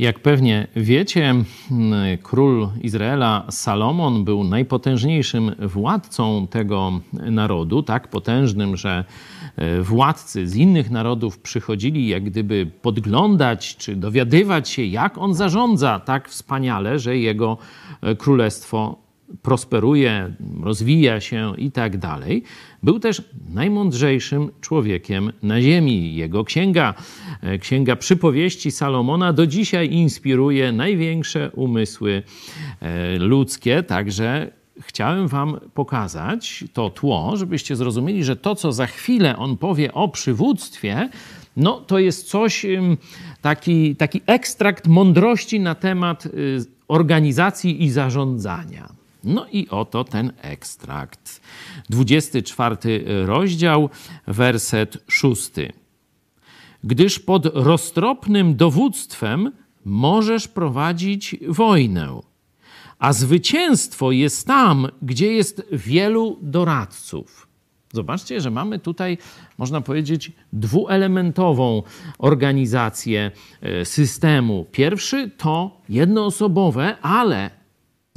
Jak pewnie wiecie, król Izraela Salomon był najpotężniejszym władcą tego narodu, tak potężnym, że e, władcy z innych narodów przychodzili jak gdyby podglądać czy dowiadywać się, jak on zarządza tak wspaniale, że jego e, królestwo prosperuje, rozwija się i tak dalej. Był też najmądrzejszym człowiekiem na ziemi. Jego księga, e, księga przypowieści Salomona do dzisiaj inspiruje największe umysły e, ludzkie, także chciałem Wam pokazać to tło, żebyście zrozumieli, że to, co za chwilę on powie o przywództwie, no to jest coś, taki, taki ekstrakt mądrości na temat y, organizacji i zarządzania. No i oto ten ekstrakt. 24 rozdział, werset 6. Gdyż pod roztropnym dowództwem możesz prowadzić wojnę, a zwycięstwo jest tam, gdzie jest wielu doradców. Zobaczcie, że mamy tutaj, można powiedzieć, dwuelementową organizację e, systemu. Pierwszy to jednoosobowe, ale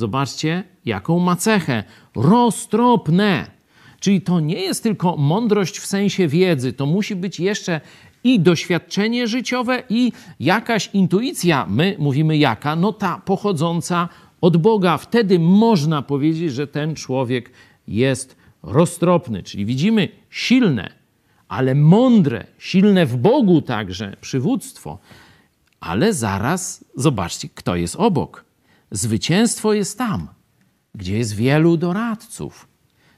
Zobaczcie, jaką ma cechę. Roztropne. Czyli to nie jest tylko mądrość w sensie wiedzy, to musi być jeszcze i doświadczenie życiowe, i jakaś intuicja. My mówimy jaka? No ta pochodząca od Boga. Wtedy można powiedzieć, że ten człowiek jest roztropny. Czyli widzimy silne, ale mądre, silne w Bogu także przywództwo. Ale zaraz zobaczcie, kto jest obok. Zwycięstwo jest tam, gdzie jest wielu doradców.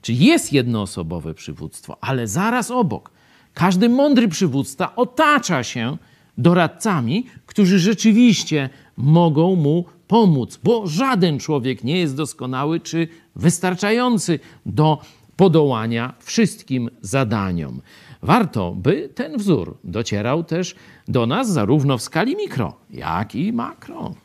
Czyli jest jednoosobowe przywództwo, ale zaraz obok każdy mądry przywódca otacza się doradcami, którzy rzeczywiście mogą mu pomóc, bo żaden człowiek nie jest doskonały czy wystarczający do podołania wszystkim zadaniom. Warto, by ten wzór docierał też do nas zarówno w skali mikro, jak i makro.